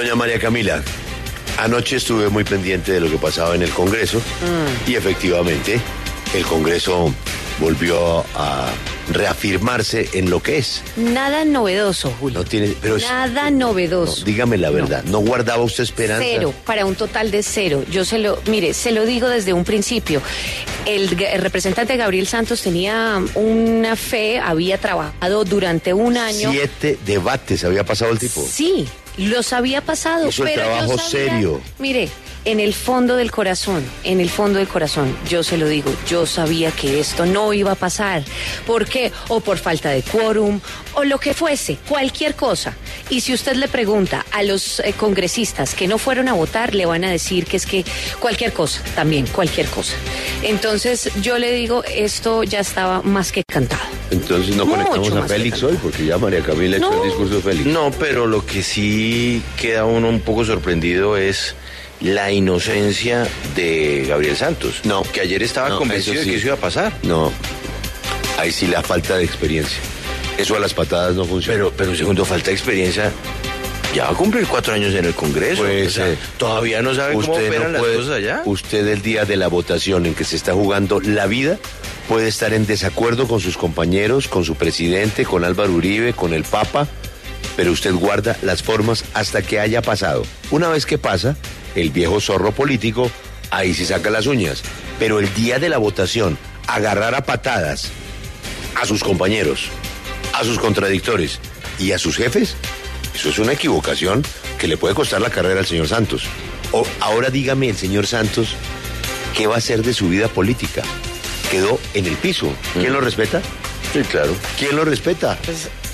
Doña María Camila, anoche estuve muy pendiente de lo que pasaba en el Congreso Mm. y efectivamente el Congreso volvió a reafirmarse en lo que es. Nada novedoso, Julio. No tiene, pero es- Nada novedoso. no, dígame la verdad, ¿no guardaba usted esperanza? Cero, para un total de cero. Yo se lo, mire, se lo digo desde un principio. El, el representante Gabriel Santos tenía una fe, había trabajado durante un año. Siete debates había pasado el tipo. Sí, los había pasado. Hizo pero yo trabajo sabía- serio. Mire, en el fondo del corazón, en el fondo del corazón, yo se lo digo, yo sabía que esto no iba a pasar. ¿Por qué? O por falta de quórum, o lo que fuese, cualquier cosa. Y si usted le pregunta a los eh, congresistas que no fueron a votar, le van a decir que es que cualquier cosa, también, cualquier cosa. Entonces, yo le digo, esto ya estaba más que cantado. Entonces no Mucho conectamos a Félix hoy porque ya María Camila echó No. el discurso de Félix. No, pero lo que sí queda uno un poco sorprendido es la inocencia de Gabriel Santos. No. Que ayer estaba No, convencido de que eso iba a pasar. No, ahí sí la falta de experiencia. Eso a las patadas no funciona. Pero, pero segundo, falta de experiencia. Ya va a cumplir cuatro años en el Congreso. Pues, O sea, eh, todavía no sabe cómo operan las puede- cosas allá. Usted el día de la votación en que se está jugando la vida puede estar en desacuerdo con sus compañeros, con su presidente, con Álvaro Uribe, con el Papa, pero usted guarda las formas hasta que haya pasado. Una vez que pasa, el viejo zorro político ahí sí saca las uñas. Pero el día de la votación, agarrar a patadas a sus compañeros, a sus contradictores y a sus jefes, eso es una equivocación que le puede costar la carrera al señor Santos. O, ahora dígame el señor Santos, ¿qué va a hacer de su vida política? Quedó en el piso. ¿Quién lo respeta? Sí, claro. ¿Quién lo respeta?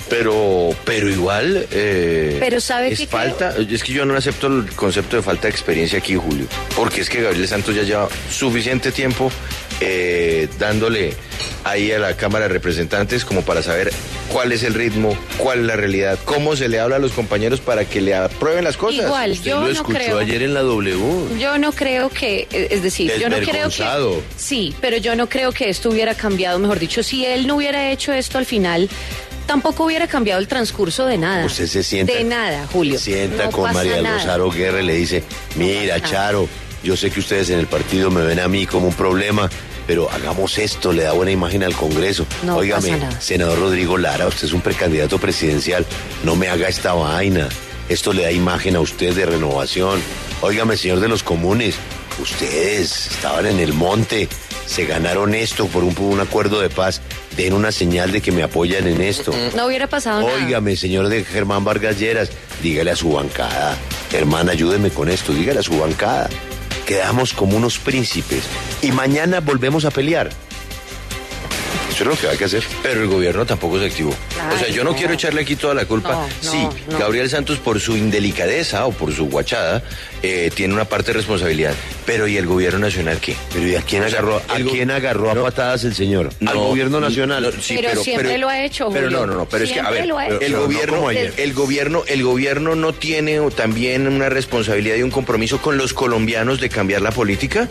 Pero, pero igual. eh, Pero ¿sabe es falta. Es que yo no acepto el concepto de falta de experiencia aquí, Julio. Porque es que Gabriel Santos ya lleva suficiente tiempo eh, dándole ahí a la Cámara de Representantes como para saber cuál es el ritmo, cuál es la realidad, cómo se le habla a los compañeros para que le aprueben las cosas. Igual, Usted yo lo no escuchó creo. ayer en la W. Yo no creo que, eh, es decir, yo no creo que... Sí, pero yo no creo que esto hubiera cambiado, mejor dicho, si él no hubiera hecho esto al final, tampoco hubiera cambiado el transcurso de nada. Usted se sienta. De nada, Julio. Sienta No con María del nada. Rosario Guerra y le dice: Mira. Charo, yo sé que ustedes en el partido me ven a mí como un problema, pero hagamos esto, le da buena imagen al Congreso. No Óigame, pasa nada. senador Rodrigo Lara, usted es un precandidato presidencial, no me haga esta vaina. Esto le da imagen a usted de renovación. Óigame, señor de los comunes, ustedes estaban en el monte, se ganaron esto por un, por un acuerdo de paz. Den una señal de que me apoyan en esto. No hubiera pasado nada. Óigame, señor de Germán Vargas Lleras, dígale a su bancada, Germán, ayúdeme con esto, dígale a su bancada. Quedamos como unos príncipes y mañana volvemos a pelear. Eso es lo que hay que hacer. Pero el gobierno tampoco se activó. Ay, o sea, yo no, no. quiero echarle aquí toda la culpa. No, no, sí, no. Gabriel Santos por su indelicadeza o por su guachada eh, tiene una parte de responsabilidad. Pero ¿y el gobierno nacional qué? Pero ¿y a quién O sea, agarró, a quién agarró a patadas el señor? Al No, gobierno no, nacional. no, sí, Pero siempre lo ha hecho, Pero no, no, no, pero es que, a ver, lo ha el no gobierno, ayer. el gobierno, el gobierno no tiene también una responsabilidad y un compromiso con los colombianos de cambiar la política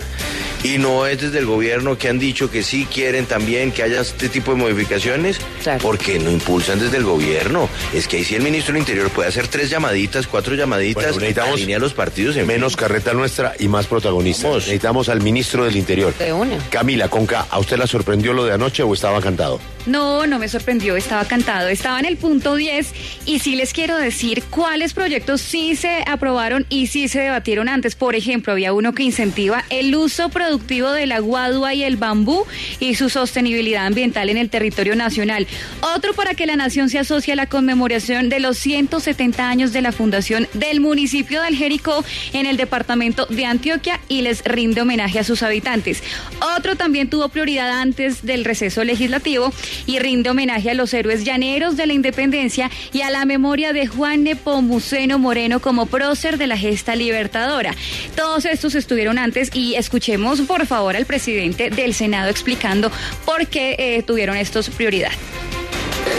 y no es desde el gobierno que han dicho que sí quieren también que haya este tipo de modificaciones, Claro. porque no impulsan desde el gobierno. Es que ahí sí el ministro del Interior puede hacer tres llamaditas, cuatro llamaditas, Bueno, necesitamos alinear los partidos en Menos carreta nuestra y más Vamos. Necesitamos al ministro del Interior. De una. Camila, Conca, ¿a usted la sorprendió lo de anoche o estaba cantado? No, no me sorprendió, estaba cantado. Estaba en el punto 10 y sí les quiero decir cuáles proyectos sí se aprobaron y sí se debatieron antes. Por ejemplo, había uno que incentiva el uso productivo de la guadua y el bambú y su sostenibilidad ambiental en el territorio nacional. Otro para que la nación se asocie a la conmemoración de los 170 años de la fundación del municipio del Jericó en el departamento de Antioquia y les rinde homenaje a sus habitantes. Otro también tuvo prioridad antes del receso legislativo y rinde homenaje a los héroes llaneros de la independencia y a la memoria de Juan Nepomuceno Moreno como prócer de la gesta libertadora. Todos estos estuvieron antes y escuchemos por favor al presidente del Senado explicando por qué eh, tuvieron estos prioridad.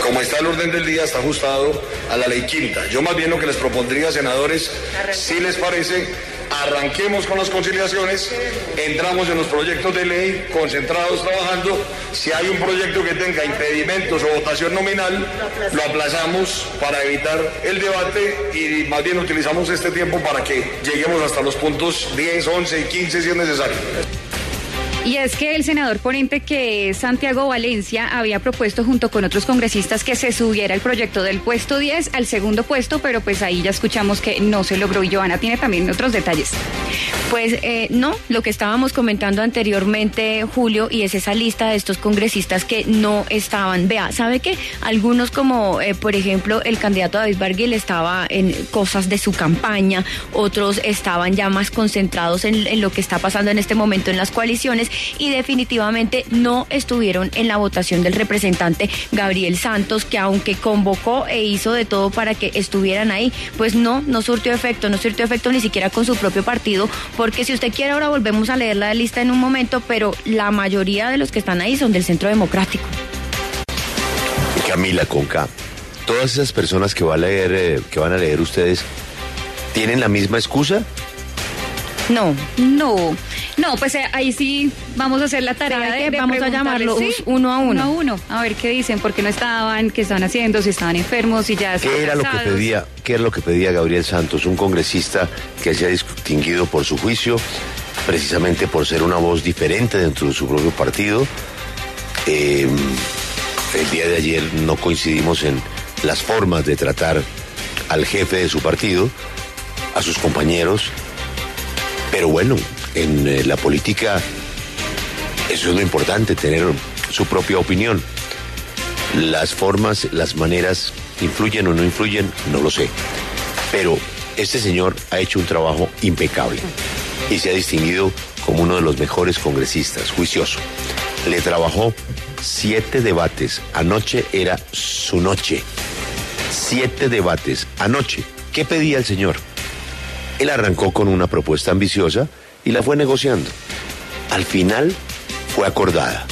Como está el orden del día, está ajustado a la ley quinta. Yo más bien lo que les propondría, senadores, si les parece, arranquemos con las conciliaciones, entramos en los proyectos de ley, concentrados trabajando. Si hay un proyecto que tenga impedimentos o votación nominal, lo aplazamos para evitar el debate y más bien utilizamos este tiempo para que lleguemos hasta los puntos 10, 11 y 15 si es necesario. Y es que el senador ponente que Santiago Valencia había propuesto junto con otros congresistas que se subiera el proyecto del puesto 10 al segundo puesto, pero pues ahí ya escuchamos que no se logró y Joana tiene también otros detalles. Pues eh, no, lo que estábamos comentando anteriormente, Julio, y es esa lista de estos congresistas que no estaban. Vea, ¿sabe qué? Algunos como, eh, por ejemplo, el candidato David Barguil estaba en cosas de su campaña, otros estaban ya más concentrados en, en lo que está pasando en este momento en las coaliciones y definitivamente no estuvieron en la votación del representante Gabriel Santos, que aunque convocó e hizo de todo para que estuvieran ahí, pues no, no surtió efecto, no surtió efecto ni siquiera con su propio partido, porque si usted quiere ahora volvemos a leer la lista en un momento, pero la mayoría de los que están ahí son del Centro Democrático. Camila Conca, todas esas personas que, va a leer, eh, que van a leer ustedes, ¿tienen la misma excusa? No, no. No, pues eh, ahí sí vamos a hacer la tarea ¿Sabe de, Vamos a llamarlos ¿sí? uno a uno. Uno a uno. A ver qué dicen, por qué no estaban, qué estaban haciendo, si estaban enfermos, si ya ¿Qué estaban era lo que pedía? ¿Qué era lo que pedía Gabriel Santos, un congresista que se ha distinguido por su juicio, precisamente por ser una voz diferente dentro de su propio partido? Eh, el día de ayer no coincidimos en las formas de tratar al jefe de su partido, a sus compañeros, pero bueno, en eh, la política eso es lo importante, tener su propia opinión. Las formas, las maneras, influyen o no influyen, no lo sé. Pero este señor ha hecho un trabajo impecable y se ha distinguido como uno de los mejores congresistas, juicioso. Le trabajó siete debates. Anoche era su noche. Siete debates. Anoche. ¿Qué pedía el señor? Él arrancó con una propuesta ambiciosa y la fue negociando. Al final fue acordada.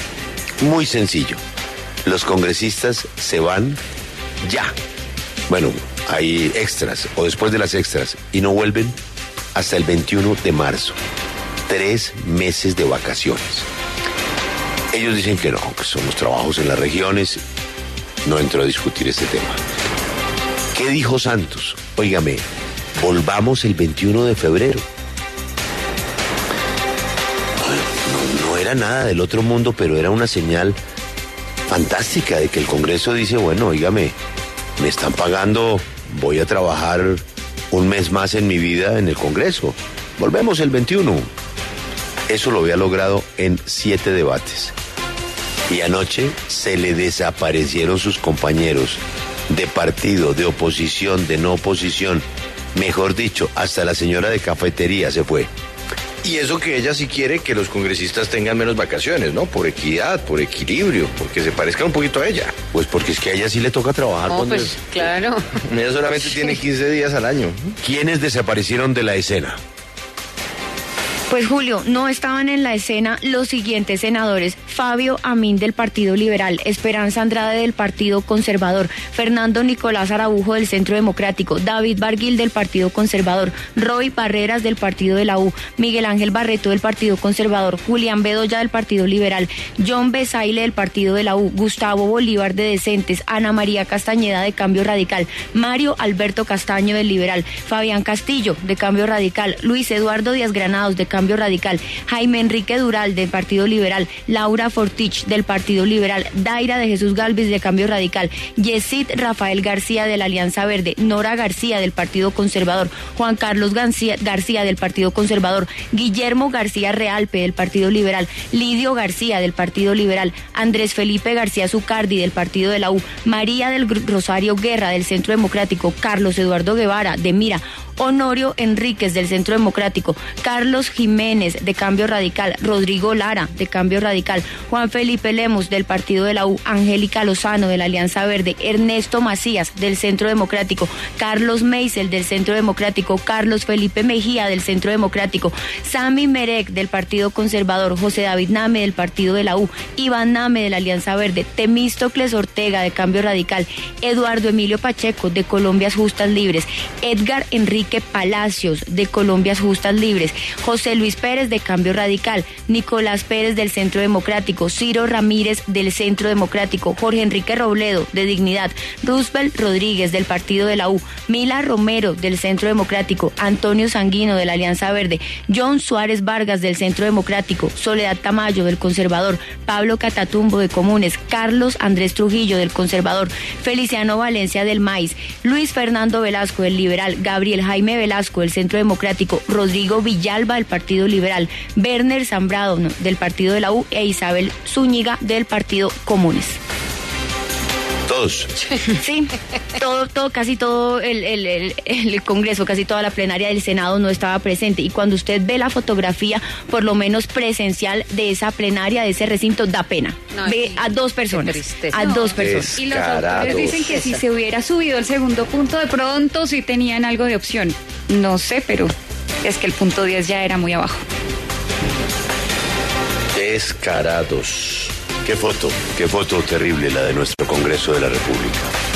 Muy sencillo. Los congresistas se van ya. Bueno, hay extras o después de las extras y no vuelven hasta el 21 de marzo. Tres meses de vacaciones. Ellos dicen que no, que son los trabajos en las regiones. No entro a discutir este tema. ¿Qué dijo Santos? Óigame, volvamos el 21 de febrero. No, era nada del otro mundo, pero era una señal fantástica de que el Congreso dice, bueno, óigame, me están pagando, voy a trabajar un mes más en mi vida en el Congreso. Volvemos el 21. Eso lo había logrado en siete debates. Y anoche se le desaparecieron sus compañeros de partido, de oposición, de no oposición. Mejor dicho, hasta la señora de cafetería se fue. Y eso que ella sí quiere que los congresistas tengan menos vacaciones, ¿no? Por equidad, por equilibrio, porque se parezcan un poquito a ella. Pues porque es que a ella sí le toca trabajar. No, cuando- pues claro. Ella solamente tiene 15 días al año. ¿Quiénes desaparecieron de la escena? Pues Julio, no estaban en la escena los siguientes senadores. Fabio Amín del Partido Liberal, Esperanza Andrade del Partido Conservador, Fernando Nicolás Araújo del Centro Democrático, David Barguil del Partido Conservador, Roy Barreras del Partido de la U, Miguel Ángel Barreto del Partido Conservador, Julián Bedoya del Partido Liberal, John Besaile del Partido de la U, Gustavo Bolívar de Decentes, Ana María Castañeda de Cambio Radical, Mario Alberto Castaño del Liberal, Fabián Castillo de Cambio Radical, Luis Eduardo Díaz Granados de Cambio Radical, Jaime Enrique Dural del Partido Liberal, Laura Fortich del Partido Liberal, Daira de Jesús Galvez de Cambio Radical, Yesid Rafael García de la Alianza Verde, Nora García del Partido Conservador, Juan Carlos García, García del Partido Conservador, Guillermo García Realpe del Partido Liberal, Lidio García del Partido Liberal, Andrés Felipe García Zucardi del Partido de la U, María del Rosario Guerra del Centro Democrático, Carlos Eduardo Guevara de Mira, Honorio Enríquez del Centro Democrático, Carlos Jiménez de Cambio Radical, Rodrigo Lara de Cambio Radical, Juan Felipe Lemos del Partido de la U, Angélica Lozano de la Alianza Verde, Ernesto Macías del Centro Democrático, Carlos Meisel del Centro Democrático, Carlos Felipe Mejía del Centro Democrático, Sami Merek del Partido Conservador, José David Name del Partido de la U, Iván Name de la Alianza Verde, Temístocles Ortega de Cambio Radical, Eduardo Emilio Pacheco de Colombias Justas Libres, Edgar Enríquez Palacios de Colombias Justas Libres, José Luis Pérez de Cambio Radical, Nicolás Pérez del Centro Democrático, Ciro Ramírez del Centro Democrático, Jorge Enrique Robledo de Dignidad, Roosevelt Rodríguez del Partido de la U, Mila Romero del Centro Democrático, Antonio Sanguino de la Alianza Verde, John Suárez Vargas del Centro Democrático, Soledad Tamayo del Conservador, Pablo Catatumbo de Comunes, Carlos Andrés Trujillo del Conservador, Feliciano Valencia del Maíz, Luis Fernando Velasco del Liberal, Gabriel Jaime Velasco del Centro Democrático, Rodrigo Villalba del Partido Liberal, Werner Zambrado del Partido de la U e Isabel Zúñiga del Partido Comunes. Todos. Sí, todo, todo, casi todo el, el- el- el Congreso, casi toda la plenaria del Senado no estaba presente. Y cuando usted ve la fotografía, por lo menos presencial de esa plenaria, de ese recinto, da pena. Ve a dos personas. A No, dos personas. Y los Descarados. autores dicen que si se hubiera subido el segundo punto, de pronto sí tenían algo de opción. No sé, pero es que el punto 10 ya era muy abajo. Descarados. Qué foto, qué foto terrible la de nuestro Congreso de la República.